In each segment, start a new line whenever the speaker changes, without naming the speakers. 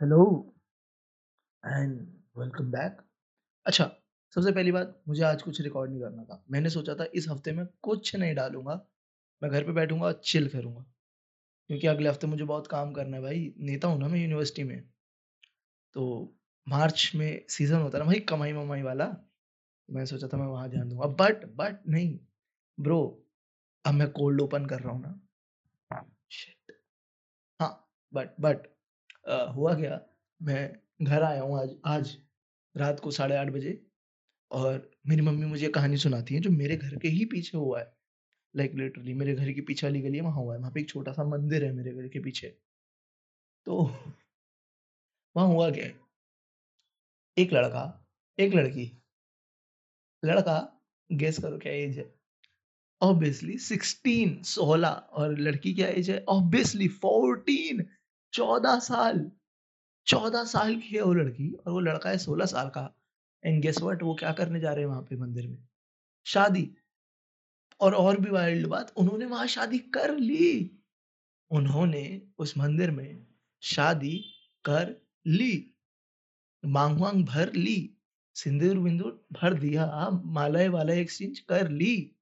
Hello and welcome back अच्छा सबसे पहली बात, मुझे आज कुछ रिकॉर्ड नहीं करना था। मैंने सोचा था इस हफ़्ते में कुछ नहीं डालूँगा। मैं घर पे बैठूँगा चिल करूँगा क्योंकि अगले हफ़्ते मुझे बहुत काम करना है भाई। नेता हूँ ना मैं यूनिवर्सिटी में। तो मार्च में सीज़न होता ना भाई, कमाई ममाई वाला। मैं सोचा था मैं वहाँ ध्यान दूँगा। बट बट नहीं। ब्रो अब मैं कोल्ड ओपन कर रहा हूँ ना। Shit. हाँ बट बट हुआ क्या? मैं घर आया हूँ आज आज रात को साढ़े आठ बजे और मेरी मम्मी मुझे कहानी सुनाती है जो मेरे घर के ही पीछे हुआ है। लाइक like लिटरली मेरे घर की पीछे वाली गली वहाँ हुआ है। वहाँ पे एक छोटा सा मंदिर है मेरे घर के पीछे। तो वहाँ हुआ क्या एक लड़का, एक लड़की, लड़का गेस करो क्या एज है? ऑब्वियसली सिक्सटीन सोलह और लड़की क्या एज है? ऑब्वियसली फोर्टीन चौदह साल चौदह साल की है वो लड़की और वो लड़का है सोलह साल का। एंड गेस व्हाट वो क्या करने जा रहे हैं वहाँ पे मंदिर में? शादी। और और भी वाइल्ड बात उन्होंने वहाँ शादी कर ली। उन्होंने उस मंदिर में शादी कर ली। मांग वांग भर ली। सिंदूर बिंदूर भर दिया। मालाएँ वाला एक्सचेंज कर ली।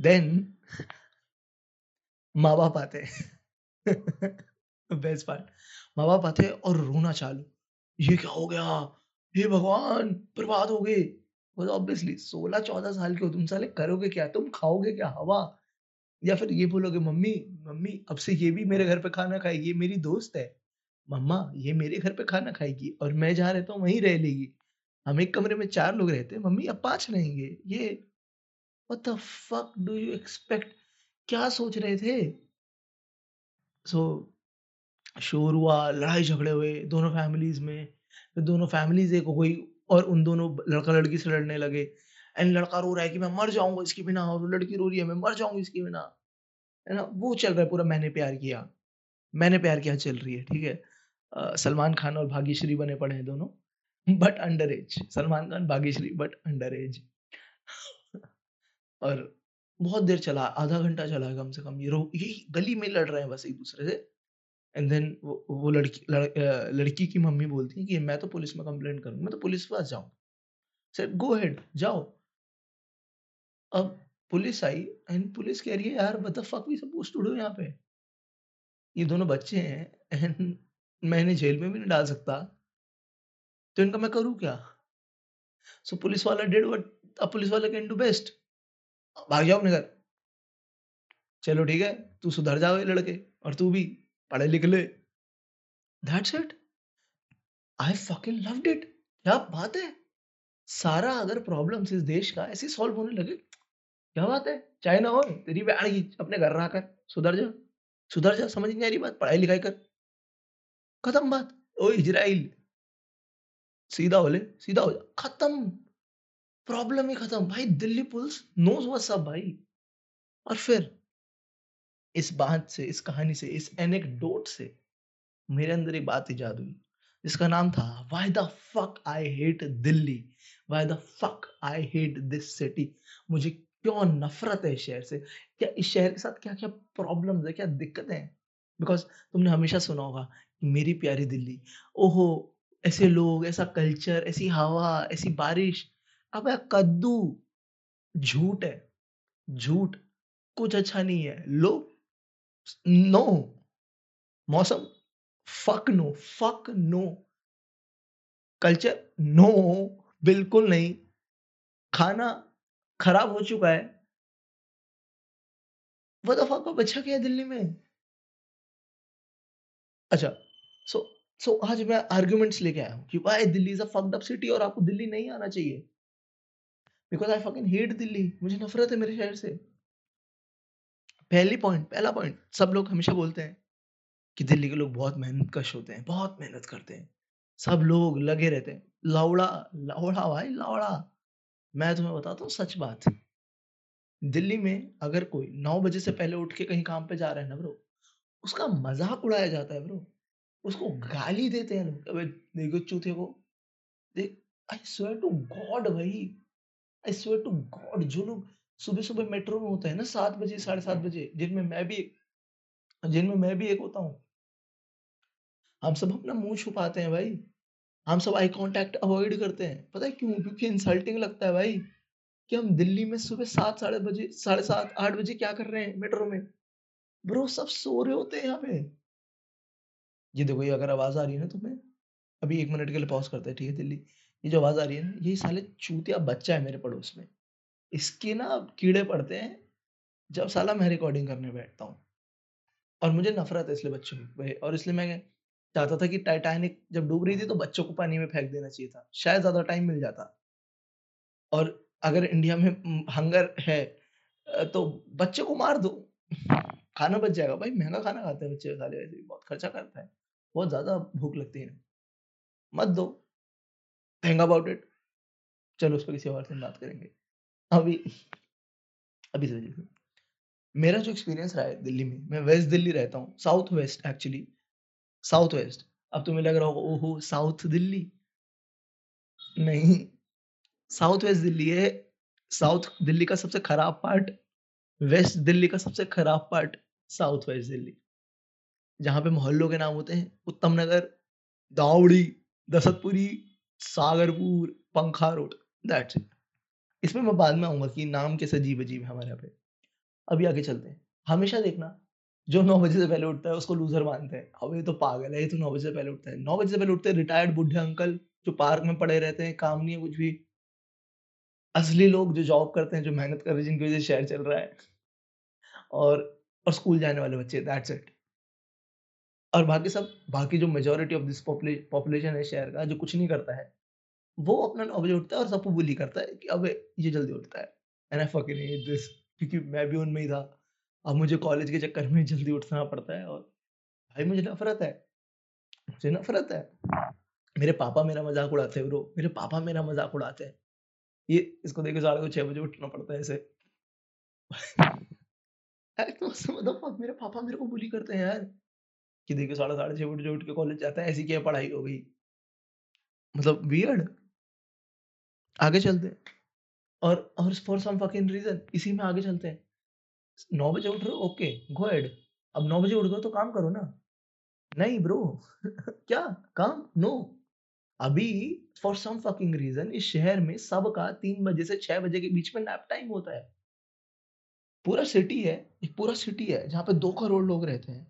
देन माँ बाप आते बेस्ट पार्ट माँ बाप आते और रोना चालू। ये क्या हो गया? हे भगवान, बर्बाद हो गए। ऑब्वियसली सोलह चौदह साल के हो, तुम साले करोगे क्या? तुम खाओगे क्या हवा? या फिर ये बोलोगे, मम्मी मम्मी, अब से ये भी मेरे घर पे खाना खाएगी, ये मेरी दोस्त है। मम्मा, ये मेरे घर पे खाना खाएगी और मैं जहाँ रहता हूँ, वहीं रह लेगी। हम एक कमरे में चार लोग रहते हैं, मम्मी, अब पाँच रहेंगे। ये what the fuck do you expect क्या सोच रहे थे? सो, शोर हुआ, लड़ाई झगड़े हुए, दोनों फैमिलीज़ में, फिर दोनों फैमिलीज़ एक हो गई और उन दोनों लड़का लड़की से लड़ने लगे। एंड लड़का रो रहा है कि मैं मर जाऊँगा इसके बिना और लड़की रो रही है, मैं मर जाऊँगी इसके बिना। है ना? वो चल रहा है पूरा, मैंने प्यार किया। मैंने प्यार किया, चल रही है, ठीक है? सलमान खान और भाग्यश्री बने पड़े हैं दोनों। But under age. Salman Khan, Bhagyashree, but under age. और बहुत देर चला आधा घंटा चला कम से कम ये रो ये गली में लड़ रहे हैं बस एक दूसरे से। एंड देन वो वो लड़की लड़, लड़की की मम्मी बोलती है कि मैं तो पुलिस में कंप्लेंट करूँगी मैं तो पुलिस के पास जाऊँ सर गो हेड जाओ। अब पुलिस आई एंड पुलिस कह रही है यार the fuck we suppose to do यहाँ पे। ये दोनों बच्चे हैं एंड मैं इन्हें जेल में भी नहीं डाल सकता। तो इनका मैं करूँ क्या? सो पुलिस वाला डिड व्हाट अ पुलिस वाला कैन डू बेस्ट भाग जाओ अपने घर। चलो ठीक है, तू सुधर जाओ ये लड़के और तू भी पढ़े लिख ले। That's it I fucking loved it क्या बात है? सारा अगर प्रॉब्लम्स इस देश का ऐसे सॉल्व होने लगे, क्या बात है? चाहे ना हो, तेरी बैंड की अपने घर रहा कर, सुधर जा। सुधर जा, समझ नहीं आ रही बात, पढ़ाई लिखाई कर। खत्म बात, ओ इजराइल। सीधा हो ले, सीधा हो जा। खत्म। प्रॉब्लम ही खत्म। भाई, Delhi police knows what's up भाई। और फिर इस बात से, इस कहानी से, इस एनेक्डोट से मेरे अंदर एक बात इजाद हुई, जिसका नाम था why the fuck I hate Delhi? Why the fuck I hate this city मुझे क्यों नफरत है इस शहर से? क्या इस शहर के साथ क्या क्या प्रॉब्लम है? क्या दिक्कतें हैं? बिकॉज़ तुमने हमेशा सुना होगा मेरी प्यारी दिल्ली, ओहो, ऐसे लोग, ऐसा कल्चर ऐसी हवा, ऐसी बारिश अब कद्दू झूठ है, झूठ कुछ अच्छा नहीं है। लोग नो, मौसम fuck no fuck no culture no बिल्कुल नहीं। खाना खराब हो चुका है। वो तो फक अच्छा क्या दिल्ली में? अच्छा सो सो आज मैं आर्ग्यूमेंट्स लेके आया हूँ कि why Delhi is a fucked up city और आपको दिल्ली नहीं आना चाहिए। Because I fucking hate Delhi मुझे नफरत है मेरे शहर से। पहली पॉइंट पहला पॉइंट सब लोग हमेशा बोलते हैं कि दिल्ली के लोग बहुत मेहनत कश होते हैं, बहुत मेहनत करते हैं। सब लोग लगे रहते हैं। लौड़ा लौड़ा भाई लौड़ा मैं तुम्हें बताता हूँ सच बात। दिल्ली में अगर कोई नौ बजे से पहले उठ के कहीं काम पे जा रहा है ना ब्रो उसका मज़ाक उड़ाया जाता है ब्रो उसको गाली देते हैं लोग। अबे, देखो चूते को। देख आई स्वेयर टू गॉड भाई आई स्वेयर टू गॉड जो लोग सुबह सुबह मेट्रो में होते हैं ना सात बजे साढ़े सात बजे जिनमें मैं भी जिनमें मैं भी एक होता हूँ हम सब अपना मुँह छुपाते हैं भाई। हम सब आई कॉन्टैक्ट अवॉइड करते हैं। पता है क्यों? क्योंकि इंसल्टिंग लगता है भाई, कि हम दिल्ली में सुबह 7 साढ़े बजे साढ़े 7 8 बजे क्या कर रहे हैं मेट्रो में? ब्रो सब सो रहे होते हैं यहाँ पे। ये देखो ये अगर आवाज़ आ रही है ना तुम्हें, अभी एक मिनट के लिए पॉज़ करते हैं, ठीक है दिल्ली। ये जो आवाज़ आ रही है ना, ये साले चूतिया बच्चा है मेरे पड़ोस में। इसके ना कीड़े पड़ते हैं, जब साला मैं रिकॉर्डिंग करने बैठता हूँ। और मुझे नफ़रत है इसलिए बच्चों पे और इसलिए मैं चाहता था कि टाइटैनिक जब डूब रही थी तो बच्चों को पानी में फेंक देना चाहिए था। शायद ज़्यादा टाइम मिल जाता। और अगर इंडिया में हंगर है तो बच्चे को मार दो। खाना बच जाएगा। भाई महँगा खाना खाते हैं बच्चे साले वैसे बहुत खर्चा करते हैं। बहुत ज़्यादा भूख लगती है। मत दो। Think about it. चलो उस पे किसी और दिन बात करेंगे। अभी अभी से मेरा जो एक्सपीरियंस रहा है दिल्ली में, मैं वेस्ट दिल्ली रहता हूँ, south west actually, south west. अब तुम्हें लग रहा होगा ओहो! साउथ दिल्ली। नहीं, साउथ वेस्ट दिल्ली है। साउथ दिल्ली का सबसे खराब पार्ट, वेस्ट दिल्ली का सबसे खराब पार्ट, साउथ वेस्ट दिल्ली। जहाँ पे मोहल्लों के नाम होते हैं, उत्तम नगर, दावड़ी, दसतपुरी, सागरपुर, पंखा रोड, दैट्स इट। इसमें मैं बाद में आऊँगा कि नाम कैसे अजीब-अजीब है हमारे यहाँ पे। अभी आगे चलते हैं। हमेशा देखना, जो 9 बजे से पहले उठता है उसको लूज़र मानते हैं। अब ये तो पागल है, ये तो नौ बजे से पहले उठता है। नौ बजे से पहले उठते हैं रिटायर्ड बूढ़े अंकल, जो पार्क में पड़े रहते हैं, काम नहीं है कुछ भी। असली लोग जो जॉब करते हैं, जो मेहनत कर रहे हैं, जिनकी वजह से शहर चल रहा है। और और स्कूल जाने वाले बच्चे, दैट्स इट। और बाकी सब बाकी जो मेजोरिटी ऑफ़ दिस पॉपुलेशन है शहर का, जो कुछ नहीं करता है, वो अपना 9 बजे उठता है और सबको बुली करता है कि अबे! ये जल्दी उठता है। एंड आई फकिंग दिस क्योंकि मैं भी उनमें ही था। अब मुझे कॉलेज के चक्कर में जल्दी उठना पड़ता है और भाई मुझे नफ़रत है। मुझे नफ़रत है। मेरे पापा मेरा मज़ाक उड़ाते हैं ब्रो, मेरे पापा मेरा मज़ाक उड़ाते हैं। ये इसको देखो साले को 6 बजे उठना पड़ता है व्हाट मेरे पापा मेरे को बुली करते हैं यार, कि देखिए साढ़े साढ़े 6 बजे उठ के कॉलेज जाता है, ऐसी क्या पढ़ाई हो गई? मतलब वियर्ड। आगे चलते। और और फॉर सम फकिंग रीज़न इसी में आगे चलते हैं। 9 बजे उठ रहे हो ओके, गो अहेड। अब 9 बजे उठ गए तो काम करो ना। नहीं ब्रो क्या? काम? नो। अभी फॉर सम फकिंग रीज़न इस शहर में सबका 3 बजे से 6 बजे के बीच में नैप टाइम होता है। पूरा सिटी है, एक पूरा सिटी है जहाँ पे दो करोड़ लोग रहते हैं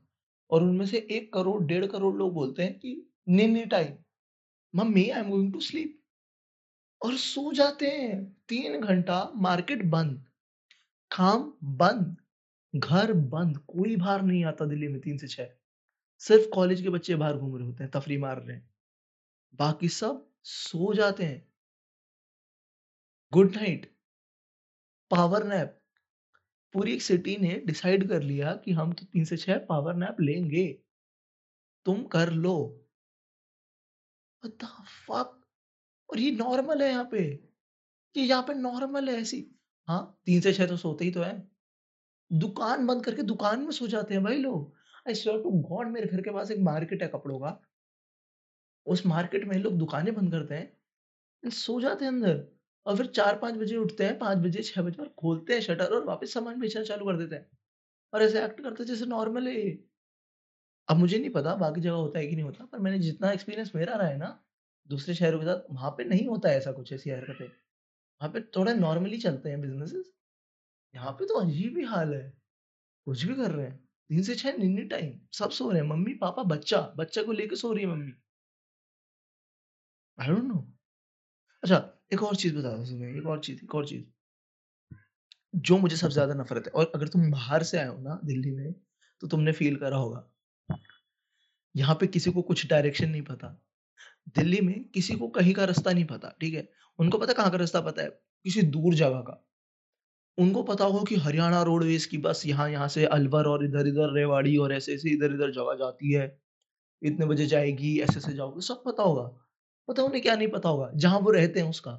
और उनमें से एक करोड़, डेढ़ करोड़ लोग बोलते हैं कि नी-नी time, mummy I am going to sleep और सो जाते हैं। तीन घंटा मार्केट बंद, काम बंद, घर बंद, कोई बाहर नहीं आता दिल्ली में तीन से छह सिर्फ़ कॉलेज के बच्चे बाहर घूम रहे होते हैं, तफरी मार रहे हैं। बाकी सब सो जाते हैं। Good night. Power nap. पूरी एक सिटी ने डिसाइड कर लिया कि हम तो 3 से 6 पावर नैप लेंगे। तुम कर लो। फक! और ये नॉर्मल है यहाँ पे। ये यहाँ पे नॉर्मल है ऐसी हाँ, तीन से छह तो सोते ही तो है दुकान बंद करके दुकान में सो जाते हैं भाई लोग। आई स्वेयर टू गॉड मेरे घर के पास एक मार्केट है कपड़ों का। उस मार्केट में लोग दुकानें बंद करते हैं, सो जाते हैं अंदर और फिर 4-5 बजे उठते हैं, 5 बजे, 6 बजे और खोलते हैं शटर और वापस सामान बेचना चालू कर देते हैं। और ऐसे एक्ट करते जैसे नॉर्मल है अब मुझे नहीं पता बाकी जगह होता है कि नहीं होता, पर मैंने जितना एक्सपीरियंस मेरा रहा है ना, दूसरे शहरों के साथ, वहाँ पे नहीं होता ऐसा कुछ, ऐसी हरकतें। वहाँ पे थोड़ा नॉर्मली चलते हैं बिज़नेसेस। यहाँ पे तो अजीब ही हाल है। कुछ भी कर रहे हैं। 3 से 6 नी-नी टाइम, सब सो रहे हैं, मम्मी-पापा, बच्चा, बच्चा को लेके सो रही है मम्मी। I don't know. अच्छा, एक और चीज़ बता हूँ तुम्हें, एक और चीज़ एक और चीज़। जो मुझे सबसे ज़्यादा नफ़रत है और अगर तुम बाहर से आए हो ना दिल्ली में, तो तुमने फ़ील करा होगा। यहाँ पे किसी को कुछ डायरेक्शन नहीं पता। दिल्ली में किसी को कहीं का रास्ता नहीं पता, ठीक है? उनको पता कहाँ का रास्ता पता है? किसी दूर जगह का। उनको पता होगा कि हरियाणा रोडवेज़ की बस यहाँ-यहाँ से अलवर और इधर-इधर रेवाड़ी और ऐसे-ऐसे इधर-इधर जगह जाती है। इतने बजे जाएगी, ऐसे-ऐसे जाओगे, सब पता होगा। पता उन्हें क्या नहीं पता होगा, जहाँ वो रहते हैं उसका।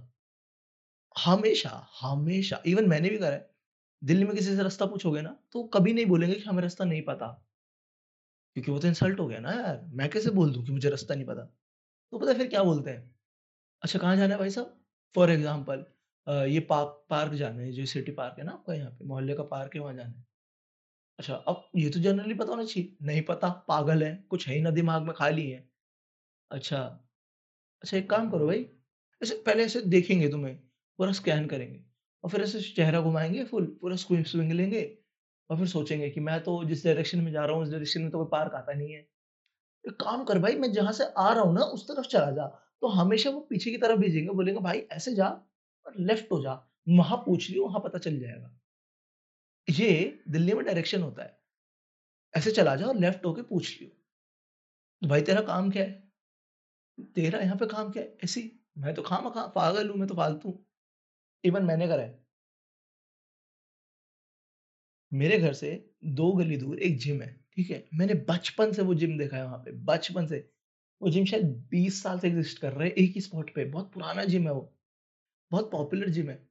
हमेशा, हमेशा इवन मैंने भी करा है। दिल्ली में किसी से रास्ता पूछोगे ना, तो कभी नहीं बोलेंगे कि हमें रास्ता नहीं पता। क्योंकि वो तो इंसल्ट हो गया ना यार, मैं कैसे बोल दूँ कि मुझे रास्ता नहीं पता? तो पता फिर क्या बोलते हैं? अच्छा कहाँ जाना है भाई साहब? फॉर एग्ज़ाम्पल ये पार्क पार्क जाना है, जो सिटी पार्क है ना आपका यहाँ पे, मोहल्ले का पार्क है, वहाँ जाना है। अच्छा, अब ये तो जनरली पता होना चाहिए। नहीं पता, पागल है, कुछ है ही ना दिमाग में, खाली है। अच्छा। अच्छा एक काम करो भाई, ऐसे पहले ऐसे देखेंगे तुम्हें, पूरा स्कैन करेंगे और फिर ऐसे चेहरा घुमाएँगे फुल, पूरा स्विंग लेंगे और फिर सोचेंगे कि मैं तो जिस डायरेक्शन में जा रहा हूँ, उस डायरेक्शन में तो कोई पार्क आता नहीं है। एक काम कर भाई मैं जहाँ से आ रहा हूँ ना, उस तरफ़ चला जा। तो हमेशा वो पीछे की तरफ़ भेजेंगे, बोलेंगे भाई ऐसे जा और लेफ़्ट हो जा, वहाँ पूछ लियो, वहाँ पता चल जाएगा। ये दिल्ली में डायरेक्शन होता है। ऐसे चला जा और लेफ़्ट होके पूछ लियो। तो भाई तेरा काम क्या है? तेरा यहाँ पे काम क्या है? ऐसे मैं तो खामखा पागल हूँ, मैं तो फालतू। इवन मैंने करा है। मेरे घर से दो गली दूर एक जिम है, ठीक है? मैंने बचपन से वो जिम देखा है वहाँ पे, बचपन से। वो जिम शायद 20 साल से एग्जिस्ट कर रहा है, एक ही स्पॉट पे, बहुत पुराना जिम है वो, बहुत पॉपुलर जिम है।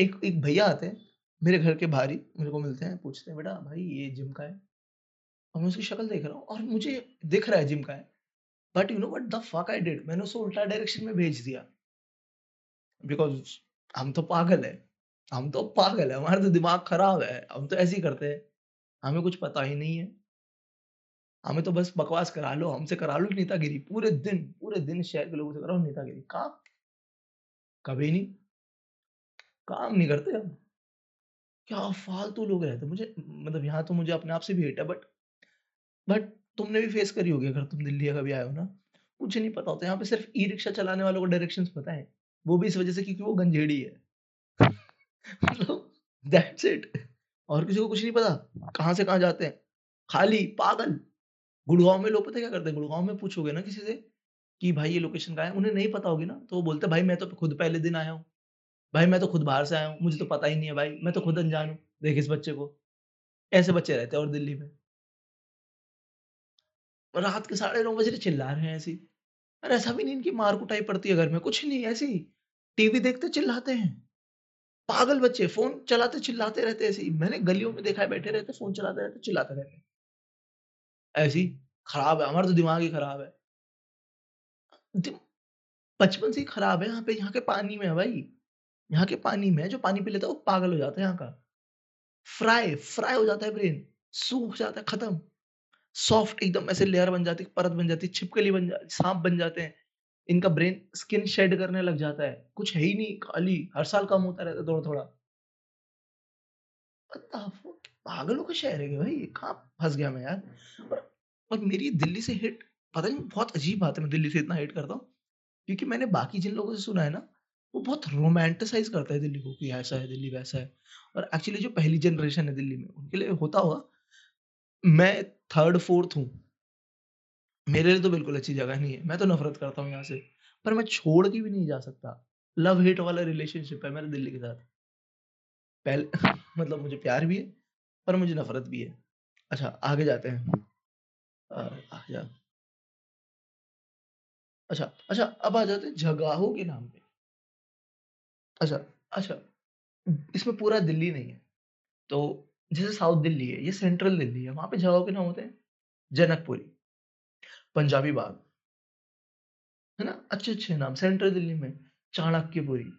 एक एक भैया आते हैं, मेरे घर के बाहर ही मेरे को मिलते हैं, पूछते हैं, "बेटा भाई ये जिम का है?" और मैं उसकी शक्ल देख रहा हूँ और मुझे दिख रहा है जिम का है। But you know what the did? मैंने उसको उल्टा डायरेक्शन में भेज दिया। बिकॉज़ हम तो पागल हैं, हम तो पागल हैं, हमारा तो दिमाग खराब है, हम तो ऐसे ही करते हैं। हमें कुछ पता ही नहीं है। हमें तो बस बकवास करा लो, हमसे करा लो नेतागिरी पूरे दिन, पूरे दिन शहर के लोगों से कराओ नेतागिरी। काम कभी नहीं, काम नहीं करते हम। क्या फालतू लोग रहते मुझे मतलब यहाँ तो मुझे अपने आप से भी हेट है बट बट तुमने भी फेस करी होगी अगर तुम दिल्ली कभी आए हो ना, कुछ नहीं पता होता। यहाँ पे सिर्फ़ ई-रिक्शा चलाने वालों को डायरेक्शंस पता है। वो भी इस वजह से क्योंकि वो गंजेड़ी है। मतलब इट और किसी को कुछ नहीं पता, कहाँ से कहाँ जाते हैं। खाली पागल। गुड़गांव में लोग पता क्या करते हैं? गुड़गांव में पूछोगे ना किसी से कि भाई ये लोकेशन कहाँ है? उन्हें नहीं पता होगी ना, तो वो बोलते भाई मैं तो खुद पहले दिन आया हूँ। भाई मैं तो खुद बाहर से आया हूँ, मुझे तो पता ही नहीं है भाई, मैं तो खुद अनजान हूँ। देख इस बच्चे को। ऐसे बच्चे रहते हैं और दिल्ली में। रात के साढ़े 9 बज रहे चिल्ला रहे हैं ऐसी। अरे ऐसा भी नहीं इनकी मार कुटाई पड़ती है घर में, कुछ नहीं ऐसे। टीवी देखते चिल्लाते हैं। पागल बच्चे फ़ोन चलाते चिल्लाते रहते ऐसे मैंने गलियों में देखा है बैठे रहते फ़ोन चलाते रहते, चिल्लाते रहते। ऐसे खराब है, हमारा तो दिमाग ही खराब है। बचपन से ही खराब है यहाँ पे, यहाँ के पानी में है भाई। यहाँ के पानी में जो पानी पी लेता है वो पागल हो जाता है यहाँ का। फ्राई, फ्राई हो जाता है ब्रेन, सूख जाता है, खत्म। सॉफ्ट एकदम ऐसे लेयर बन जाती है, परत बन जाती है, छिपकली बन जा साँप बन जाते हैं। इनका ब्रेन स्किन शेड करने लग जाता है। कुछ है ही नहीं, खाली हर साल कम होता रहता है द फक पागलों का शहर है भाई? कहाँ फँस गया मैं यार। और और मेरी दिल्ली से हिट पता नहीं बहुत अजीब बात है मैं दिल्ली से इतना हिट करता हूँ। क्योंकि मैंने बाकी जिन लोगों से सुना है ना, वो बहुत रोमांटिसाइज़ करता हैं दिल्ली को कि ऐसा है दिल्ली, वैसा है। और एक्चुअली जो पहली जनरेशन है दिल्ली में, उनके लिए होता होगा। मैं 3rd 4th हूँ। मेरे लिए तो बिल्कुल अच्छी जगह नहीं है। मैं तो नफ़रत करता हूँ यहाँ से। पर मैं छोड़ के भी नहीं जा सकता। लव हेट वाला रिलेशनशिप है मेरा दिल्ली के साथ। पहले मतलब मुझे प्यार भी है, पर मुझे नफ़रत भी है। अच्छा आगे जाते हैं। आजा अच्छा, अच्छा अब आ जाते हैं जगहों के नाम पे। अच्छा, अच्छा इसमें पूरा दिल्ली नहीं है। तो जैसे साउथ दिल्ली है, ये सेंट्रल दिल्ली है, वहाँ पे जगहों के नाम होते हैं जनकपुरी, पंजाबी बाग, है ना? अच्छे-अच्छे नाम सेंट्रल दिल्ली में चाणक्यपुरी,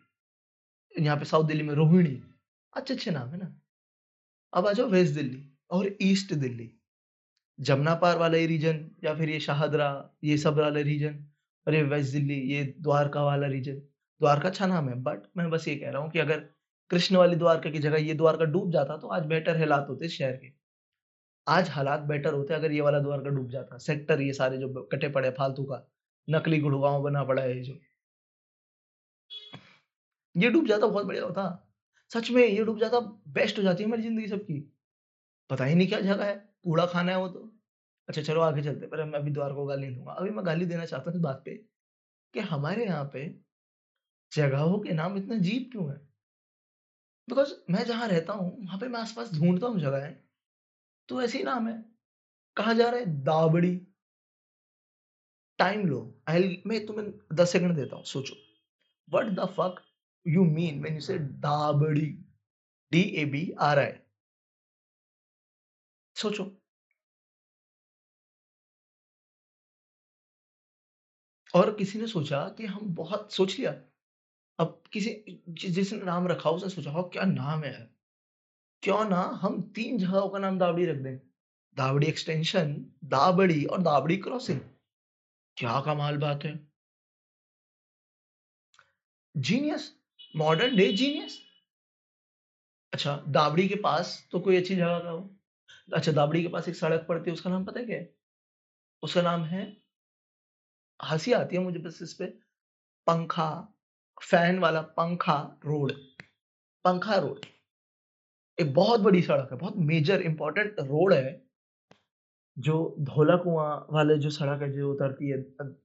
यहाँ पे साउथ दिल्ली में रोहिणी, अच्छे-अच्छे नाम है ना? अब आ जाओ वेस्ट दिल्ली और ईस्ट दिल्ली, जमुना पार वाला ये रीजन या फिर ये शाहदरा, ये सब वाला रीजन और ये वेस्ट दिल्ली, ये द्वारका वाला रीजन। द्वारका अच्छा नाम है बट मैं बस ये कह रहा हूँ कि अगर कृष्ण वाली द्वारका की जगह ये द्वारका डूब जाता तो आज बेटर हालात होते शहर के। आज हालात बेटर होते अगर ये वाला द्वारका डूब जाता। सेक्टर ये सारे जो कटे पड़े फालतू का, नकली गुड़गाँव बना पड़ा है ये जो। ये डूब जाता बहुत बढ़िया होता। सच में ये डूब जाता बेस्ट हो जाती हमारी ज़िंदगी सबकी। पता ही नहीं क्या जगह है, कूड़ा खाना है वो तो। अच्छा चलो आगे चलते पर मैं अभी द्वारका को गाली दूँगा। अभी मैं गाली देना चाहता हूँ इस बात पे कि हमारे यहाँ पे जगहों के नाम इतना जीप क्यों हैं? बिकॉज़ मैं जहाँ रहता हूँ, वहाँ पे मैं आस-पास ढूँढता हूँ जगह तो ऐसे ही नाम है। कहा जा रहा है दाबड़ी। टाइम लो। आई मैं तुम्हें 10 सेकंड देता हूँ, सोचो। What the fuck you mean when you say Dabri? D A B R I. सोचो। और किसी ने सोचा कि हम बहुत सोच लिया। अब किसी जिसने नाम रखा उसने सोचा हो क्या नाम है यार? क्यों ना हम तीन जगहों का नाम दावड़ी रख दें? दावड़ी एक्सटेंशन, दाबड़ी और दावड़ी क्रॉसिंग। क्या कमाल बात है! Genius, modern day genius. अच्छा, दावड़ी के पास तो कोई अच्छी जगह का हो। अच्छा, दावड़ी के पास एक सड़क पड़ती है, उसका नाम पता है क्या? उसका नाम है हँसी आती है मुझे बस इस पे, पंखा, फ़ैन वाला पंखा रोड, पंखा रोड। एक बहुत बड़ी सड़क है, बहुत मेजर इंपॉर्टेंट रोड है। जो धोला कुआ वाले जो सड़क है जो उतरती है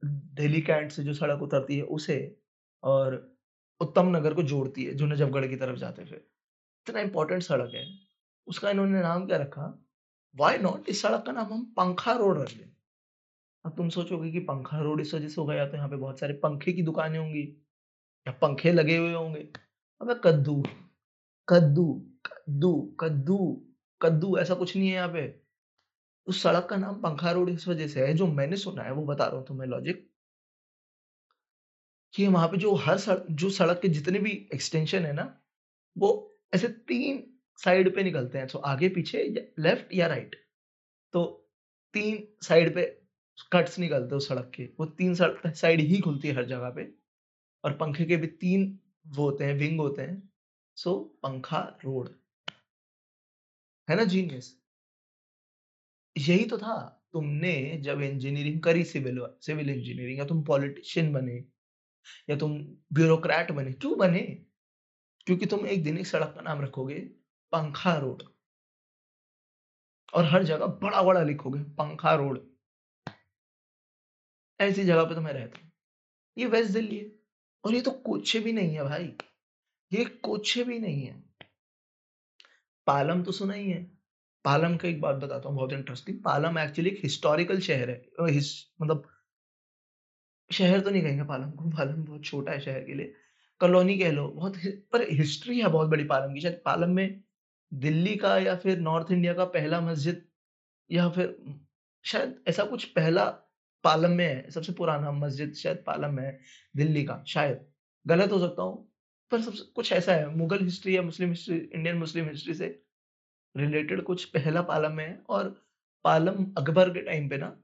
दिल्ली कैंट से जो सड़क उतरती है उसे और उत्तम नगर को जोड़ती है, जो नजफगढ़ की तरफ़ जाते हुए। इतना इम्पोर्टेंट सड़क है, उसका इन्होंने नाम क्या रखा? वाई नॉट इस सड़क का नाम हम पंखा रोड रख दें। अब तुम सोचोगे कि पंखा रोड इस वजह से हो गया तो यहाँ पे बहुत सारे पंखे की दुकानें होंगी या पंखे लगे हुए होंगे। अबे कद्दू, कद्दू, कद्दू, कद्दू, कद्दू ऐसा कुछ नहीं है यहाँ पे। उस सड़क का नाम पंखा रोड इस वजह से है, जो मैंने सुना है वो बता रहा हूँ तुम्हें लॉजिक। कि वहाँ पे जो हर सड़क जो सड़क के जितने भी एक्सटेंशन है ना, वो ऐसे तीन साइड पे निकलते हैं। सो आगे पीछे या लेफ़्ट या राइट। तो तीन साइड पे कट्स निकलते हैं उस सड़क के। वो तीन साइड ही खुलती है हर जगह पे और पंखे के भी तीन वो होते हैं, विंग होते हैं। सो पंखा रोड। है ना जीनियस? यही तो था। तुमने जब इंजीनियरिंग करी सिविल सिविल इंजीनियरिंग या तुम पॉलिटिशियन बने या तुम ब्यूरोक्रेट बने, क्यों बने? क्योंकि तुम एक दिन एक सड़क का नाम रखोगे पंखा रोड। और हर जगह बड़ा-बड़ा लिखोगे पंखा रोड। ऐसी जगह पे तो मैं रहता। ये वेस्ट दिल्ली है और ये तो कुछ भी नहीं है भाई। ये कुछ भी नहीं है। पालम तो सुना ही है। पालम का एक बात बताता हूँ बहुत इंटरेस्टिंग। पालम एक्चुअली एक हिस्टोरिकल शहर है। हिस मतलब शहर तो नहीं कहेंगे पालम को, पालम बहुत छोटा है शहर के लिए। कॉलोनी कह लो, बहुत पर हिस्ट्री है बहुत बड़ी पालम की। शायद पालम में दिल्ली का या फिर नॉर्थ इंडिया का पहला मस्जिद या फिर शायद ऐसा कुछ पहला पालम में है, सबसे पुराना मस्जिद शायद पालम में है, दिल्ली का शायद। गलत हो सकता हूँ, पर सबसे कुछ ऐसा है, मुगल हिस्ट्री या Muslim history Indian Muslim history से रिलेटेड कुछ पहला पालम है और पालम अकबर के टाइम पे ना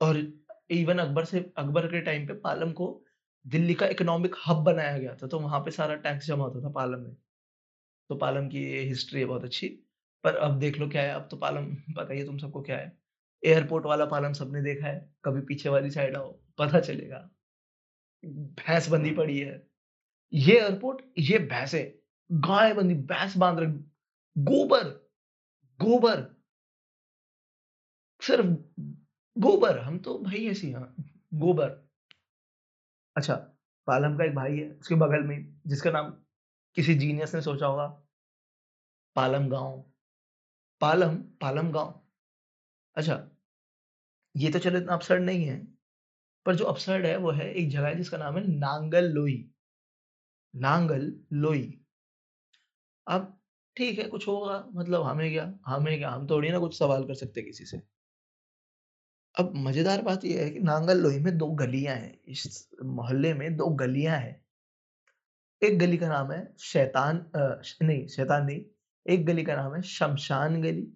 और इवन अकबर से अकबर के टाइम पे पालम को दिल्ली का इकोनॉमिक हब बनाया गया था, तो वहाँ पे सारा टैक्स जमा होता था पालम में। तो पालम की ये हिस्ट्री है बहुत अच्छी। पर अब देख लो क्या है, अब तो पालम बताइए तुम सबको क्या है। एयरपोर्ट वाला पालम सबने देखा है, कभी पीछे वाली साइड आओ, पता चलेगा। भैंस बंदी पड़ी है। ये एयरपोर्ट, ये भैंसें, गाय बंदी भैंस बाँध रख गोबर, गोबर। सिर्फ़ गोबर, हम तो भाई ऐसे ही हाँ, गोबर। अच्छा, पालम का एक भाई है, उसके बगल में जिसका नाम किसी जीनियस ने सोचा होगा। पालम गाँव पालम, पालम गाँव अच्छा। ये तो चलो इतना अब्सर्ड नहीं है, पर जो अब्सर्ड है वो है एक जगह है जिसका नाम है नांगल लोई। नांगल लोई। अब ठीक है, कुछ होगा मतलब हमें क्या हमें क्या, हम थोड़ी ना कुछ सवाल कर सकते किसी से। अब मज़ेदार बात यह है कि नांगल लोई में 2 गलियाँ हैं, इस मोहल्ले में 2 गलियाँ हैं। एक गली का नाम है शैतान श नहीं शैतान नहीं, एक गली का नाम है शमशान गली,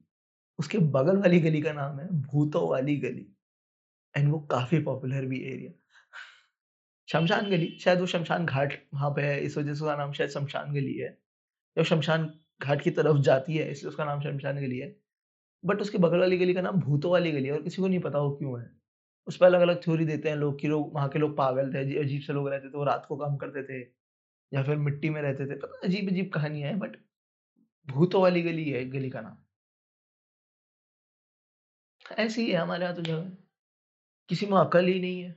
उसके बगल वाली गली का नाम है भूतों वाली गली एंड वो काफ़ी पॉपुलर भी एरिया। शमशान गली, शायद वो शमशान घाट वहाँ पे है, इस वजह से उसका नाम शायद शमशान गली है। या शमशान घाट की तरफ़ जाती है, इसलिए उसका नाम शमशान गली है। बट उसके बगल वाली गली का नाम भूतों वाली गली है और किसी को नहीं पता वो क्यों है। उस पर अलग-अलग थ्योरी देते हैं लोग कि लोग वहाँ के लोग पागल थे, अजीब से लोग रहते थे, वो रात को काम करते थे या फिर मिट्टी में रहते थे। पता अजीब-अजीब कहानियाँ हैं बट भूतों वाली गली है गली का नाम। ऐसे ही है हमारे यहाँ तो जगह। किसी में अकल ही नहीं है।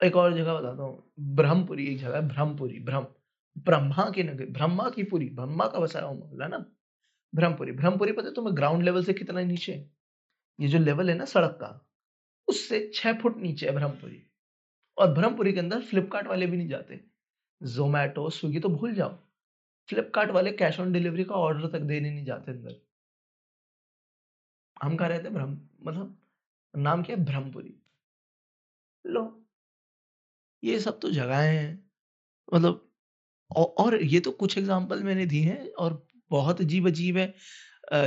एक और जगह बताता हूँ, ब्रह्मपुरी एक जगह है ब्रह्मपुरी, ब्रह्म ब्रह्मा की नगरी, ब्रह्मा की पुरी, ब्रह्मा का बसाया हुआ मोहल्ला ना, ब्रह्मपुरी। ब्रह्मपुरी पता है तुम्हें ग्राउंड लेवल से कितना नीचे ये जो लेवल है ना सड़क का, उससे छह फुट नीचे है ब्रह्मपुरी और ब्रह्मपुरी के अंदर फ्लिपकार्ट वाले भी नहीं जाते। ज़ोमैटो, स्विगी तो भूल जाओ। फ्लिपकार्ट वाले कैश ऑन डिलीवरी का ऑर्डर तक देने नहीं जाते अंदर। हम कहाँ रहते? ब्रह्म मतलब नाम क्या है? ब्रह्मपुरी। लो। ये सब तो जगहें हैं। मतलब और ये तो कुछ एग्ज़ाम्पल मैंने दिए हैं और बहुत अजीब-अजीब है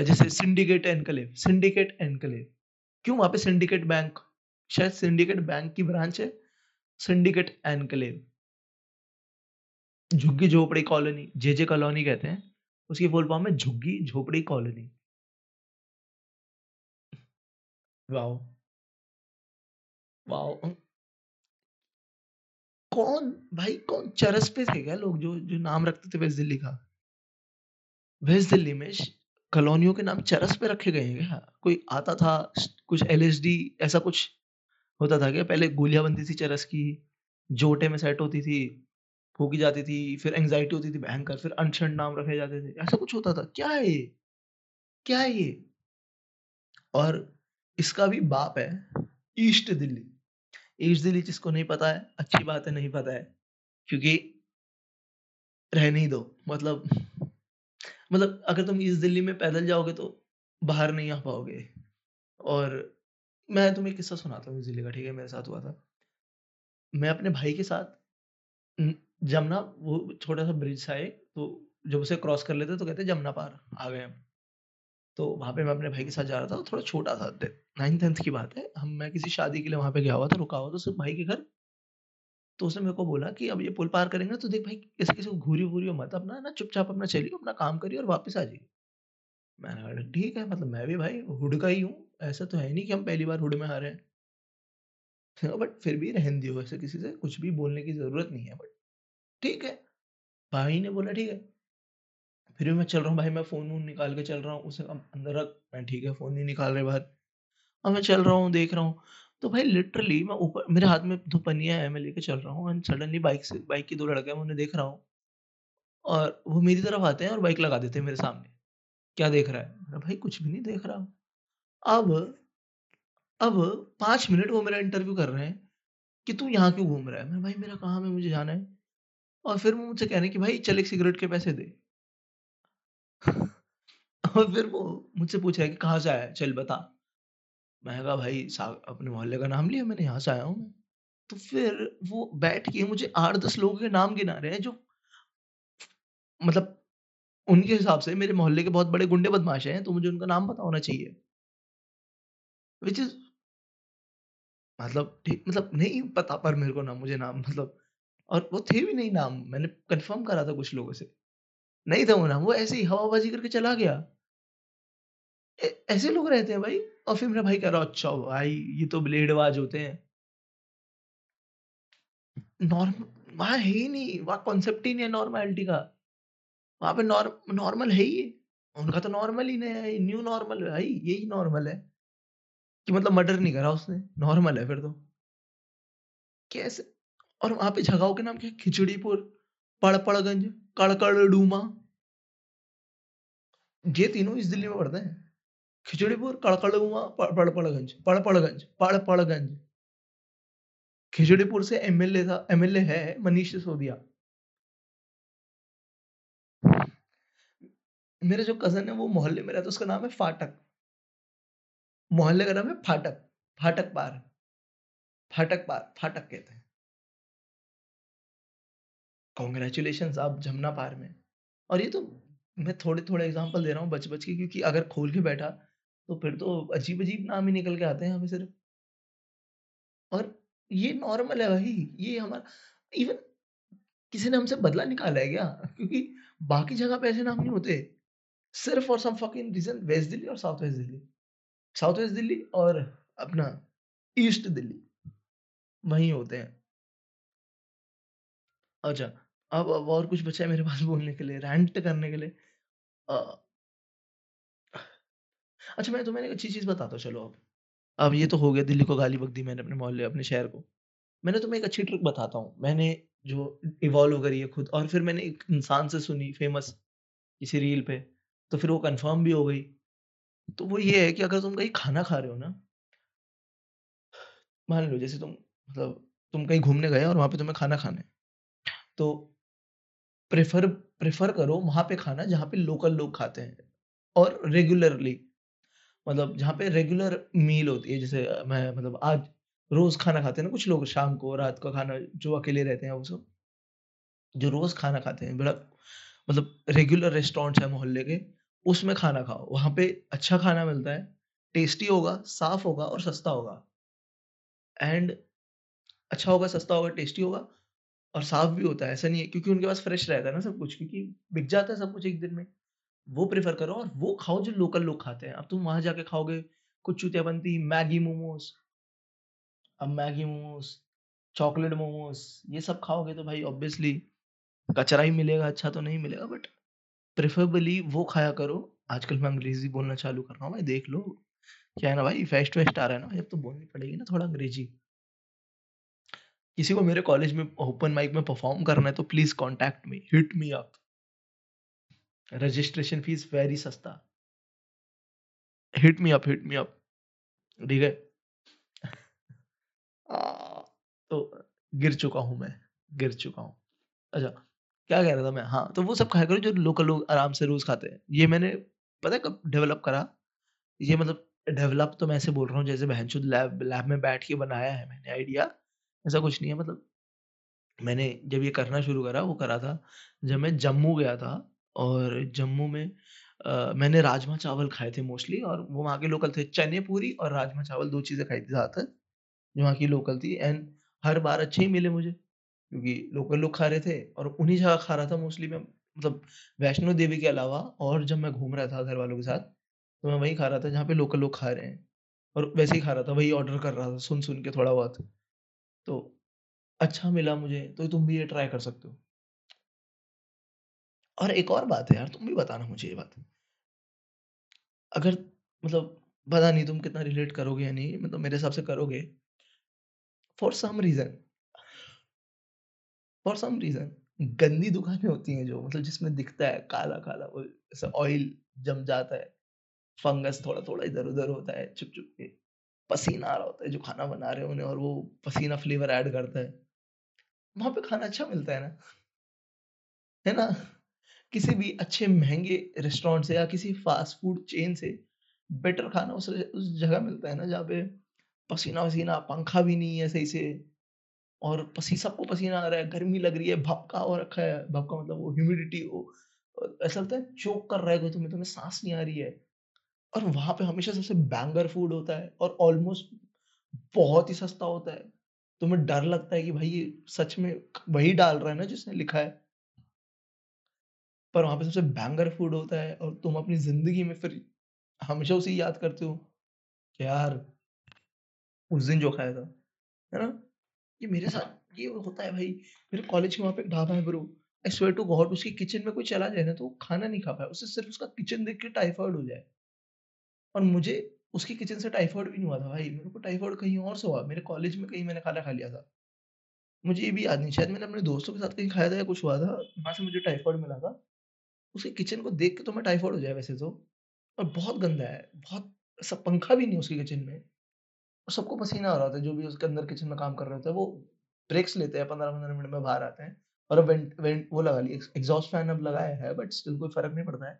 जैसे सिंडिकेट एन्क्लेव सिंडिकेट एन्क्लेव क्यों वहाँ पे सिंडिकेट बैंक शायद सिंडिकेट बैंक की ब्रांच है, सिंडिकेट एनक्लेव। झुग्गी झोपड़ी कॉलोनी, जे जे कॉलोनी कहते हैं। उसकी फुल फॉर्म है झुग्गी झोपड़ी कॉलोनी। वाओ! वाओ! कौन भाई कौन चरस पे थे क्या लोग जो जो नाम रखते थे वेस्ट दिल्ली का? वेस्ट दिल्ली में कॉलोनियों के नाम चरस पे रखे गए हैं क्या? कोई आता था कुछ एलएसडी ऐसा कुछ होता था क्या? पहले गोलियाँ बनती थी चरस की, जोटे में सेट होती थी, फूकी जाती थी, फिर एंग्ज़ायटी होती थी भयंकर, फिर अनशन नाम रखे जाते थे, ऐसा कुछ होता था। क्या है ये? क्या है ये? और इसका भी बाप है ईस्ट दिल्ली। ईस्ट दिल्ली जिसको नहीं पता है, अच्छी बात है नहीं पता है, क्योंकि रहने ही दो। मतलब मतलब अगर तुम ईस्ट दिल्ली में पैदल जाओगे तो बाहर नहीं आ पाओगे। और मैं तुम्हें किस्सा सुनाता हूँ ईस्ट दिल्ली का, ठीक है? मेरे साथ हुआ था। मैं अपने भाई के साथ जमुना वो छोटा-सा ब्रिज था एक, तो जब उसे क्रॉस कर लेते तो कहते जमुना पार आ गए हम। तो वहाँ पे मैं अपने भाई के साथ जा रहा था, थोड़ा छोटा था द 9th-10th की बात है। हम मैं किसी शादी के लिए वहाँ पे गया हुआ था, रुका हुआ था सिर्फ़ भाई के घर। तो उसने मेरे को बोला कि अब ये पुल पार करेंगे तो देख भाई ऐसे किसी को घूरियो-वूरियो मत अपना ना चुपचाप अपना चलिए अपना काम करिए और वापस आ जाइए। मैंने कहा ठीक है, मतलब मैं भी भाई हुड का ही हूँ, ऐसा तो है नहीं कि हम पहली बार हुड में आ रहे। हाँ, बट फिर भी रहने दियो ऐसे किसी से कुछ भी बोलने की ज़रूरत नहीं है बट ठीक है। भाई ने बोला ठीक है। फिर भी मैं चल रहा हूँ भाई मैं फ़ोन-वोन निकाल के चल रहा हूँ, उसे अंदर रख, मैं ठीक है फ़ोन नहीं निकाल रहे बाहर। अब मैं चल रहा हूँ, देख रहा हूँ, तो भाई लिटरली मैं ऊपर मेरे हाथ में 2 पन्नियाँ हैं, मैं लेके चल रहा हूँ एंड सडनली बाइक से बाइक की 2 लड़के हैं, मैं उन्हें देख रहा हूँ और वो मेरी तरफ़ आते हैं और बाइक लगा देते हैं मेरे सामने। क्या देख रहा है? मैंने भाई कुछ भी नहीं देख रहा। अब अब 5 मिनट वो मेरा इंटरव्यू कर रहे हैं कि तू यहाँ क्यों घूम रहा है? मैंने भाई मेरा काम है, मुझे जाना है और फिर वो मुझसे कह रहे हैं कि भाई चल एक सिगरेट के पैसे दे। और फिर वो मुझसे पूछा है कि कहाँ से आया? चल बता। मैंने कहा भाई अपने मोहल्ले का नाम लिया मैंने, यहाँ से आया हूँ मैं। तो फिर वो बैठ के मुझे आठ दस लोगों के नाम गिना रहे हैं जो मतलब उनके हिसाब से मेरे मोहल्ले के बहुत बड़े गुंडे बदमाश हैं, तो मुझे उनका नाम पता होना चाहिए। व्हिच इज़ मतलब ठीक मतलब नहीं पता पर मेरे को ना मुझे नाम मतलब और वो थे भी नहीं नाम, मैंने कन्फर्म करा था कुछ लोगों से। नहीं था वो नाम, वो ऐसे ही हवाबाज़ी करके चला गया। ए ऐसे लोग रहते हैं भाई और फिर मेरा भाई कह रहा अच्छा भाई ये तो ब्लेडबाज़ होते हैं। नॉर्म वहाँ है ही नहीं, वहाँ कॉन्सेप्ट ही नहीं है नॉर्मैलिटी का। वहाँ पे नॉर नॉर्मल है ही उनका तो नॉर्मल ही नहीं है, न्यू नॉर्मल भाई यही नॉर्मल है कि मतलब मर्डर नहीं करा उसने, नॉर्मल है फिर तो। कैसे और वहाँ पे जगहों के नाम क्या खिचड़ीपुर, पड़पड़गंज, कड़कड़डूमा। ये तीनों इस दिल्ली में पड़ते हैं। खिचड़ीपुर, कड़कड़डूमा, पड़पड़गंज, पड़पड़गंज, पड़पड़गंज। खिचड़ीपुर से एमएलए था एमएलए है मनीष सिसोदिया। मेरा जो कज़न है वो मोहल्ले में रहता है, उसका नाम है फाटक। मोहल्ले का नाम है फाटक, फाटक पार। फाटक पार, फाटक कहते हैं। कांग्रेचुलेशंस आप जमुना पार में। और ये तो मैं थोड़े-थोड़े एग्ज़ाम्पल दे रहा हूँ बच-बच के क्योंकि अगर खोल के बैठा तो फिर तो अजीब-अजीब नाम ही निकल के आते हैं पे सिर्फ़। और ये नॉर्मल है भाई, ये हमारा इवन किसी ने हमसे बदला निकाला है क्या? क्योंकि बाकी जगह पे ऐसे नाम नहीं होते। सिर्फ़ और some fucking reason west Delhi और south west Delhi. South west Delhi और अपना ईस्ट दिल्ली, वहीं होते हैं। अच्छा, अब अब और कुछ बचा है मेरे पास बोलने के लिए, रैंट करने के लिए। अ अच्छा मैं तुम्हें एक अच्छी चीज़ बताता हूँ चलो अब। अब ये तो हो गया दिल्ली को गाली बक दी मैंने अपने मोहल्ले, अपने शहर को। मैंने तुम्हें एक अच्छी ट्रिक बताता हूँ। मैंने जो इवॉल्व करी है खुद और फिर मैंने एक इंसान से सुनी फ़ेमस किसी रील पे, तो फिर वो कन्फर्म भी हो गई। तो वो ये है कि अगर तुम कहीं खाना खा रहे हो ना मान लो जैसे तुम मतलब तुम कहीं घूमने गए और वहाँ पे तुम्हें खाना खाना है। तो प्रेफ़र प्रेफ़र करो वहाँ पे खाना जहाँ पे लोकल लोग खाते हैं और रेगुलरली मतलब जहाँ पे रेगुलर मील होती है जैसे मैं मतलब आज रोज़ खाना खाते हैं ना कुछ लोग शाम को, रात का खाना जो अकेले रहते हैं वो सब, जो रोज़ खाना खाते हैं बड़ा मतलब रेगुलर रेस्टोरेंट्स है मोहल्ले के, उसमें खाना खाओ। वहाँ पे अच्छा खाना मिलता है, टेस्टी होगा, साफ़ होगा और सस्ता होगा। एंड अच्छा होगा, सस्ता होगा, टेस्टी होगा और साफ़ भी होता है, ऐसा नहीं है क्योंकि उनके पास फ्रेश रहता है ना सब कुछ क्योंकि बिक जाता है सब कुछ एक दिन में। वो प्रेफ़र करो और वो खाओ जो लोकल लोग खाते हैं। अब तुम वहाँ जाके खाओगे कुछ चूतियापंती मैगी मोमोज़ अब मैगी मोमोज़, चॉकलेट मोमोज़ ये सब खाओगे तो भाई ऑब्वियसली कचरा ही मिलेगा, अच्छा तो नहीं मिलेगा बट प्रेफ़रेबली वो खाया करो। आजकल मैं अंग्रेज़ी बोलना चालू कर रहा हूँ भाई देख लो। क्या है ना भाई फेस्ट वेस्ट आ रहा है ना, अब तो बोलनी पड़ेगी ना थोड़ा अंग्रेज़ी। किसी को मेरे कॉलेज में ओपन माइक में परफ़ॉर्म करना है तो please contact me, hit me up. Registration fees very सस्ता। Hit me up, hit me up. ठीक है? तो गिर चुका हूँ मैं, गिर चुका हूँ। अच्छा, क्या कह रहा था मैं? हाँ, तो वो सब खाया करो जो लोकल लोग आराम से रोज़ खाते हैं। ये मैंने पता है कब डेवलप करा? ये मतलब डेवलप तो मैं ऐसे बोल रहा हूँ जैसे बहनचोद लैब लैब में बैठ के बनाया है मैंने आइडिया, ऐसा कुछ नहीं है मतलब मैंने जब ये करना शुरू करा, वो करा था जब मैं जम्मू गया था और जम्मू में अ, मैंने राजमा चावल खाए थे मोस्टली और वो वहाँ के लोकल थे। चने पूरी और राजमा चावल दो चीज़ें खाई थी ज़्यादातर, जो वहाँ की लोकल थी एंड हर बार अच्छे ही मिले मुझे, क्योंकि लोकल लोग खा रहे थे और उन्हीं जगह खा रहा था मोस्टली मैं मतलब वैष्णो देवी के अलावा और जब मैं घूम रहा था घर वालों के साथ, तो मैं वहीं खा रहा था जहाँ पे लोकल लोग खा रहे हैं और वैसे ही खा रहा था, वही ऑर्डर कर रहा था सुन-सुन के थोड़ा बहुत। तो अच्छा मिला मुझे, तो तुम भी ये ट्राई कर सकते हो। और एक और बात है यार, तुम भी बताना मुझे ये बात। अगर मतलब पता नहीं तुम कितना रिलेट करोगे या नहीं, मतलब मेरे हिसाब से करोगे। For some reason for some reason गंदी दुकानें होती हैं जो मतलब जिसमें दिखता है काला-काला वो ऐसा ऑयल जम जाता है, फंगस थोड़ा-थोड़ा इधर-उधर होता है, चुप-चुप के, पसीना आ रहा होता है जो खाना बना रहे हों और वो पसीना फ्लेवर ऐड करता है। वहाँ पे खाना अच्छा मिलता है ना, है ना? किसी भी अच्छे महँगे रेस्टोरेंट से या किसी फ़ास्ट फ़ूड चेन से बेटर खाना उस उस जगह मिलता है ना जहाँ पे पसीना-वसीना, पंखा भी नहीं है सही से और पसी सबको पसीना आ रहा है, गर्मी लग रही है, भपका हो रखा है, भपका मतलब वो ह्यूमिडिटी अ, ऐसा लगता है चोक कर रहा है कोई तुम्हें, तुम्हें सांस नहीं आ रही है और वहाँ पे हमेशा सबसे बैंगर फ़ूड होता है और ऑलमोस्ट बहुत ही सस्ता होता है। तुम्हें डर लगता है कि भाई ये सच में वही डाल रहा है ना जिसने लिखा है। पर वहाँ पे सबसे बैंगर फ़ूड होता है और तुम अपनी ज़िंदगी में फिर हमेशा उसे याद करते हो कि यार उस दिन जो खाया था, है ना? ये मेरे साथ ये होता है भाई। मेरे कॉलेज के वहाँ पे ढाबा है bro, I swear to God उसकी किचन में कोई चला जाए ना तो खाना नहीं खा पाए। उसे सिर्फ़ उसका किचन देख के टाइफाइड हो जाए और मुझे उसकी किचन से टाइफाइड भी नहीं हुआ था भाई। मेरे को टाइफाइड कहीं और से हुआ। मेरे कॉलेज में कहीं मैंने खाना खा लिया था। मुझे ये भी याद नहीं। शायद मैंने अपने दोस्तों के साथ कहीं खाया था या कुछ हुआ था, वहाँ से मुझे टाइफाइड मिला था। उसके किचन को देख के तो मैं टाइफाइड हो जाए वैसे तो। और बहुत गंदा है, बहुत सब पंखा भी नहीं उसकी किचन में। और सबको पसीना आ रहा होता है, जो भी उसके अंदर किचन में काम कर रहे हैं, वो ब्रेक्स लेते हैं। 15-15 मिनट में बाहर आते हैं। और अब वेंट वेंट वो लगा लिया एग्ज़ॉस्ट फ़ैन अब लगाया है बट स्टिल कोई फ़र्क नहीं पड़ता है।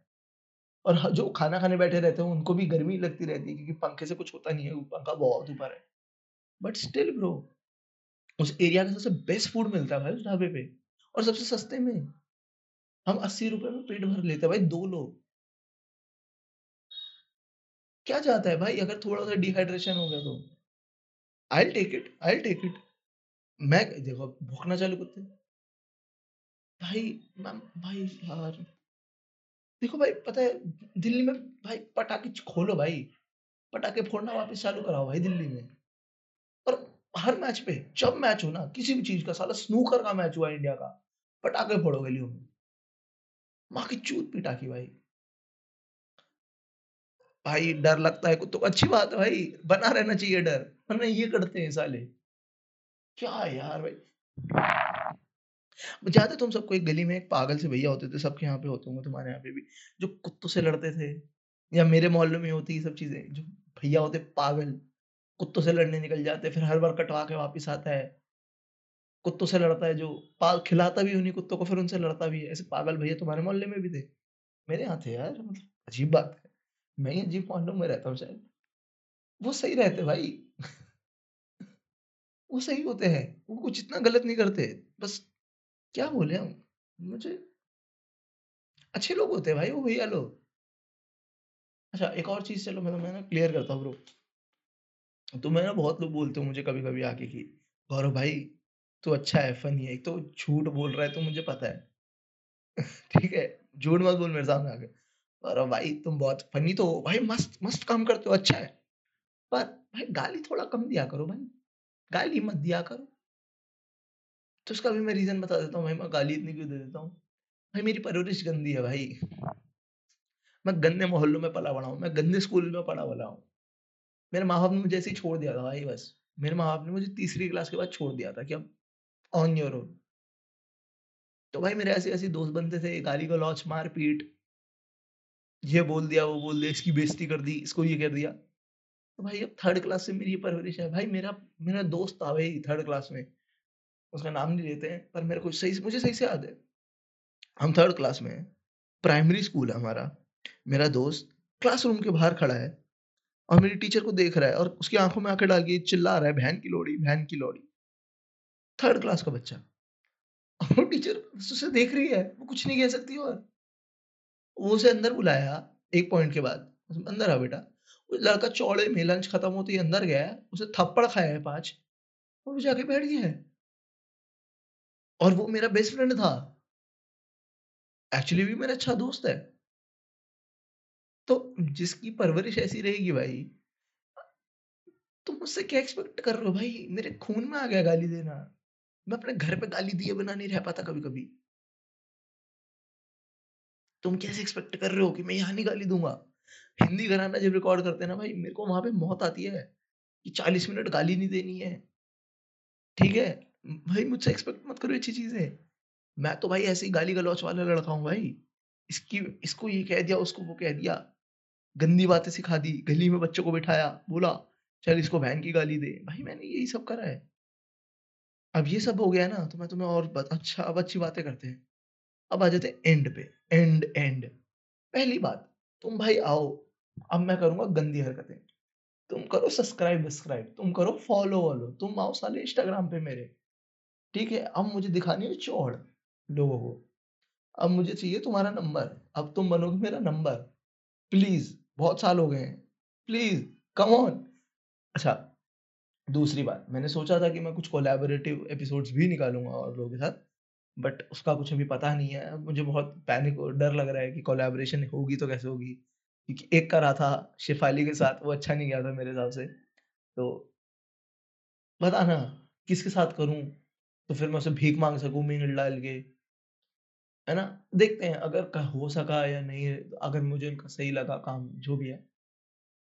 और जो खाना खाने बैठे रहते हैं, उनको भी गर्मी लगती रहती है क्योंकि पंखे से कुछ होता नहीं है, पंखा बहुत ऊपर है। बट स्टिल ब्रो उस एरिया का सबसे बेस्ट फ़ूड मिलता है भाई उस ढाबे पे और सबसे सस्ते में। हम ₹80 में पेट भर लेते हैं भाई 2 लोग। क्या जाता है भाई अगर थोड़ा-सा डिहाइड्रेशन हो गया तो? I take it I take it. मैं देखो भौंकना चालू करते भाई मैम भाई यार देखो भाई पता है दिल्ली में भाई पटाखे खोलो भाई, पटाखे फोड़ना वापस चालू कराओ भाई दिल्ली में और हर मैच पे जब मैच हो ना किसी भी चीज़ का साला स्नूकर का मैच हुआ इंडिया का, पटाखे फोड़ो गलियों में। माँ की चूत पिटा की भाई। भाई डर लगता है को अच्छी बात है भाई, बना रहना चाहिए डर, वरना ये करते हैं साले। क्या यार भाई। याद है तुम सबको एक गली में एक पागल से भैया होते थे, सबके यहाँ पे होते होंगे तुम्हारे यहाँ पे भी, जो कुत्तों से लड़ते थे या मेरे मोहल्ले में होती ये सब चीज़ें, जो भैया होते पागल, कुत्तों से लड़ने निकल जाते फिर हर बार कटवा के वापस आता है। कुत्तों से लड़ता है जो पा खिलाता भी उन्हीं कुत्तों को फिर उनसे लड़ता भी है। ऐसे पागल भैया तुम्हारे मोहल्ले में भी थे? मेरे यहाँ थे यार मतलब अजीब बात है। मैं ही अजीब मोहल्लों में रहता हूँ शायद। वो सही रहते भाई। वो सही होते हैं, वो कुछ इतना गलत नहीं करते। बस क्या बोले हम? मुझे अच्छे लोग होते हैं भाई वो भैया लोग। अच्छा एक और चीज़ चलो मैं मैं ना क्लियर करता हूँ ब्रो। तो मैं ना बहुत लोग बोलते हो मुझे कभी-कभी आके कि गौरव भाई तू अच्छा है, फ़नी है। एक तो झूठ बोल रहा है तो मुझे पता है। ठीक है? झूठ मत बोल मेरे सामने आके। गौरव भाई तुम बहुत फ़नी तो हो। भाई मस्त मस्त काम करते हो, अच्छा है। पर भाई गाली थोड़ा कम दिया करो भाई। गाली मत दिया करो। तो उसका भी मैं रीज़न बता देता हूँ भाई मैं गाली इतनी क्यों दे देता हूँ। भाई मेरी परवरिश गंदी है भाई। मैं गंदे मोहल्लों में पला-बड़ा हूँ, मैं गंदे स्कूल में पला-बड़ा हूँ। मेरे माँ-बाप ने मुझे ऐसे ही छोड़ दिया था भाई बस। मेरे माँ-बाप ने मुझे तीसरी क्लास के बाद छोड़ दिया था कि अब ऑन योर ओन। तो भाई मेरे ऐसे-ऐसे दोस्त बनते थे, गाली-गलौच, मार-पीट, ये बोल दिया, वो बोल दिया, इसकी बेइज़्ज़ती कर दी, इसको ये कर दिया। तो भाई अब थर्ड क्लास से मेरी ये परवरिश है। भाई मेरा मेरा दोस्त था भाई थर्ड क्लास में, उसका नाम नहीं लेते हैं, पर मेरे को सही मुझे सही से याद है। हम थर्ड क्लास में हैं, प्राइमरी स्कूल है हमारा। मेरा दोस्त क्लासरूम के बाहर खड़ा है और मेरी टीचर को देख रहा है और उसकी आँखों में आँखें डाल के चिल्ला रहा है, "बहन की लोड़ी, बहन की लोड़ी।" थर्ड क्लास का बच्चा। वो टीचर उसे देख रही है, वो कुछ नहीं कह सकती और वो उसे अंदर बुलाया एक पॉइंट के बाद, "अंदर आ बेटा।" वो लड़का चौड़े में लंच खत्म होते ही अंदर गया उसे थप्पड़ खाया है 5 और वो जाके बैठ गया है। और वो मेरा बेस्ट फ्रेंड था। एक्चुअली भी मेरा अच्छा दोस्त है। तो जिसकी परवरिश ऐसी रहेगी भाई, तुम मुझसे क्या एक्सपेक्ट कर रहे हो भाई? मेरे खून में आ गया गाली देना। मैं अपने घर पे गाली दिए बिना नहीं रह पाता कभी-कभी। तुम कैसे एक्सपेक्ट कर रहे हो कि मैं यहाँ नहीं गाली दूँगा हिंदी घराना जब रिकॉर्ड करते हैं ना भाई, मेरे को वहाँ पे मौत आती है कि 40 मिनट गाली नहीं देनी है। ठीक है? भाई मुझसे एक्सपेक्ट मत करो अच्छी चीज़ें। मैं तो भाई ऐसे ही गाली-गलौच वाला लड़का हूँ भाई। इसकी इसको ये कह दिया, उसको वो कह दिया। गंदी बातें सिखा दी, गली में बच्चों को बिठाया, बोला, "चल इसको बहन की गाली दे।" भाई मैंने यही सब करा है। अब ये सब हो गया ना, तो मैं तुम्हें और ब अच्छा अब अच्छी बातें करते हैं। अब आ जाते एंड पे, एंड एंड। पहली बात, तुम भाई आओ, अब मैं करूँगा गंदी हरकतें। तुम करो सब्सक्राइब-वब्सक्राइब, तुम करो फॉलो-वॉलो, तुम आओ साले इंस्टाग्राम पे मेरे, ठीक है? अब मुझे दिखानी है चौड़ लोगों को। अब मुझे चाहिए तुम्हारा नंबर, अब तुम बनोगे मेरा नंबर। प्लीज़, बहुत साल हो गए हैं। Please, come on. अच्छा, दूसरी बात, मैंने सोचा था कि मैं कुछ कोलैबोरेटिव एपिसोड्स भी निकालूँगा और लोगों के साथ, बट उसका कुछ अभी पता नहीं है। मुझे बहुत पैनिक और डर लग रहा है कि कोलैबोरेशन होगी तो कैसे होगी? क्योंकि एक करा था शेफ़ाली के साथ, वो अच्छा नहीं गया था मेरे हिसाब से। तो बताना किसके साथ करूँ? तो फिर मैं उसे भीख मांग सकूँ मील डाल के। है ना? देखते हैं अगर हो सका या नहीं, अगर मुझे इनका सही लगा काम जो भी है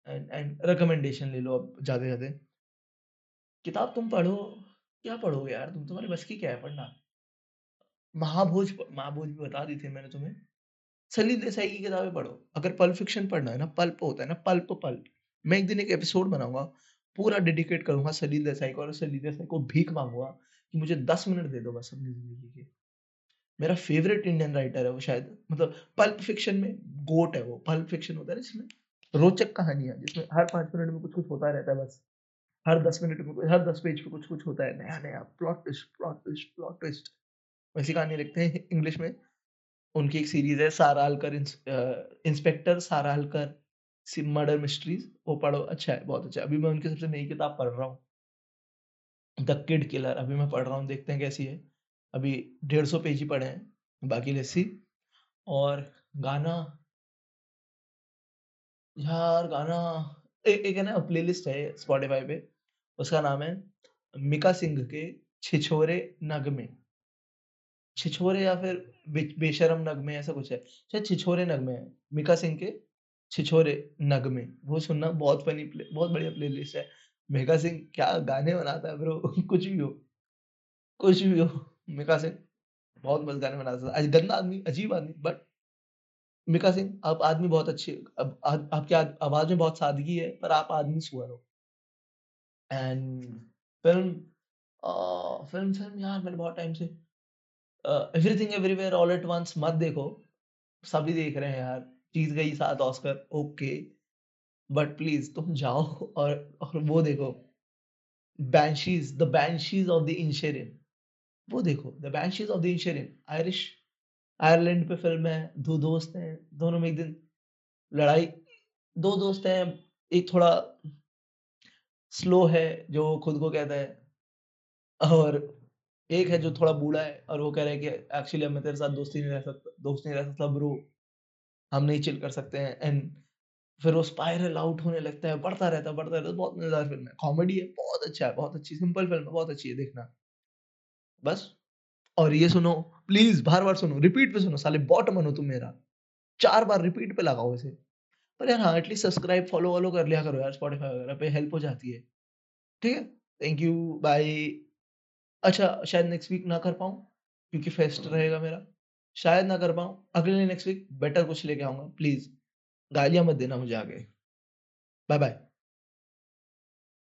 एंड एंड रिकमेंडेशन ले लो अब जाते-जाते। किताब तुम पढ़ो, क्या पढ़ोगे यार तुम तुम्हारे बस की क्या है पढ़ना? महाभोज महाभोज भी बता दी थी मैंने तुम्हें। सलील देसाई की किताबें पढ़ो। अगर पल्प फिक्शन पढ़ना है ना, पल्प होता है ना, पल्प पल्प। मैं एक दिन एक एपिसोड बनाऊँगा, पूरा डेडिकेट करूँगा सलील देसाई को और सलील देसाई को भीख माँगूँगा कि मुझे 10 मिनट दे दो बस अपनी ज़िंदगी के। मेरा फेवरेट इंडियन राइटर है वो शायद मतलब पल्प फिक्शन में गोट है वो। पल्प फिक्शन होता है जिसमें रोचक कहानियाँ, जिसमें हर 5 मिनट में कुछ-कुछ होता रहता है बस। हर 10 मिनट में हर 10 पेज पे कुछ-कुछ होता है, नया-नया plot twist, plot twist, plot twist. वैसी कहानी लिखते हैं इंग्लिश में। उनकी एक सीरीज़ है सारा हलकर इंस्पेक्टर सारा हलकर मर्डर मिस्ट्रीज़ वो पढ़ो, अच्छा है, बहुत अच्छा अभी मैं उनकी सबसे नई किताब पढ़ रहा हूँ। द किड किलर अभी मैं पढ़ रहा हूँ, देखते हैं कैसी है। अभी 150 पेज ही पढ़े हैं, बाकी लेट्स सी। और गाना यार गाना ए एक है ना प्लेलिस्ट है स्पॉटिफ़ाई पे, उसका नाम है मिका सिंह के छिछोरे नगमे। छिछोरे या फिर बे बेशर्म नगमे ऐसा कुछ है। शायद छिछोरे नगमे है। मिका सिंह के छिछोरे नगमे, वो सुनना बहुत फ़नी प्ले बहुत बढ़िया प्ले लिस्ट है। मिका सिंह क्या गाने बनाता है ब्रो कुछ भी हो, कुछ भी हो, मिका सिंह बहुत मस्त गाने बनाता था। गंदा आदमी, अजीब आदमी बट मिका सिंह आप आदमी बहुत अच्छे अब आप आपकी आवाज़ में बहुत सादगी है, पर आप आदमी सुअर हो। एंड फ़िल्म फ़िल्म फ़िल्म यार मैंने बहुत टाइम से everything everywhere all at once मत देखो। सभी देख रहे हैं यार, जीत गई 7 ऑस्कर, ओके। बट प्लीज़ तुम जाओ और और वो देखो। Banshees the Banshees of the Inisherin वो देखो, the Banshees of the Inisherin Irish Ireland पे फ़िल्म है, 2 दोस्त हैं, दोनों में एक दिन लड़ाई 2 दोस्त हैं, एक थोड़ा स्लो है जो खुद को कहता है और एक है जो थोड़ा बूढ़ा है और वो कह रहा है कि एक्चुअली मैं तेरे साथ दोस्ती नहीं रह सकता दोस्त नहीं रह सकता ब्रो हम नहीं चिल कर सकते हैं एंड फिर वो स्पाइरल आउट होने लगता है, बढ़ता रहता है, बढ़ता रहता है बहुत मज़ेदार फ़िल्म है। कॉमेडी है, बहुत अच्छा है, बहुत अच्छी सिंपल फ़िल्म है, बहुत अच्छी है, देखना। बस। और ये सुनो प्लीज़ बार बार सुनो रिपीट पे सुनो, साले बॉट बनो तुम मेरा। चार बार रिपीट पे लगाओ इसे। पर यार हाँ एटलीस्ट सब्सक्राइब फॉलो वॉलो कर लिया करो यार स्पॉटिफाई वगैरह पे हेल्प हो जाती है। ठीक है? थैंक यू बाय अच्छा शायद नेक्स्ट वीक ना कर पाऊँ, क्योंकि फेस्ट रहेगा मेरा। शायद ना कर पाऊँ, अगले नेक्स्ट वीक बेटर कुछ लेके आऊँगा प्लीज़ गालियाँ मत देना मुझे आगे। Bye bye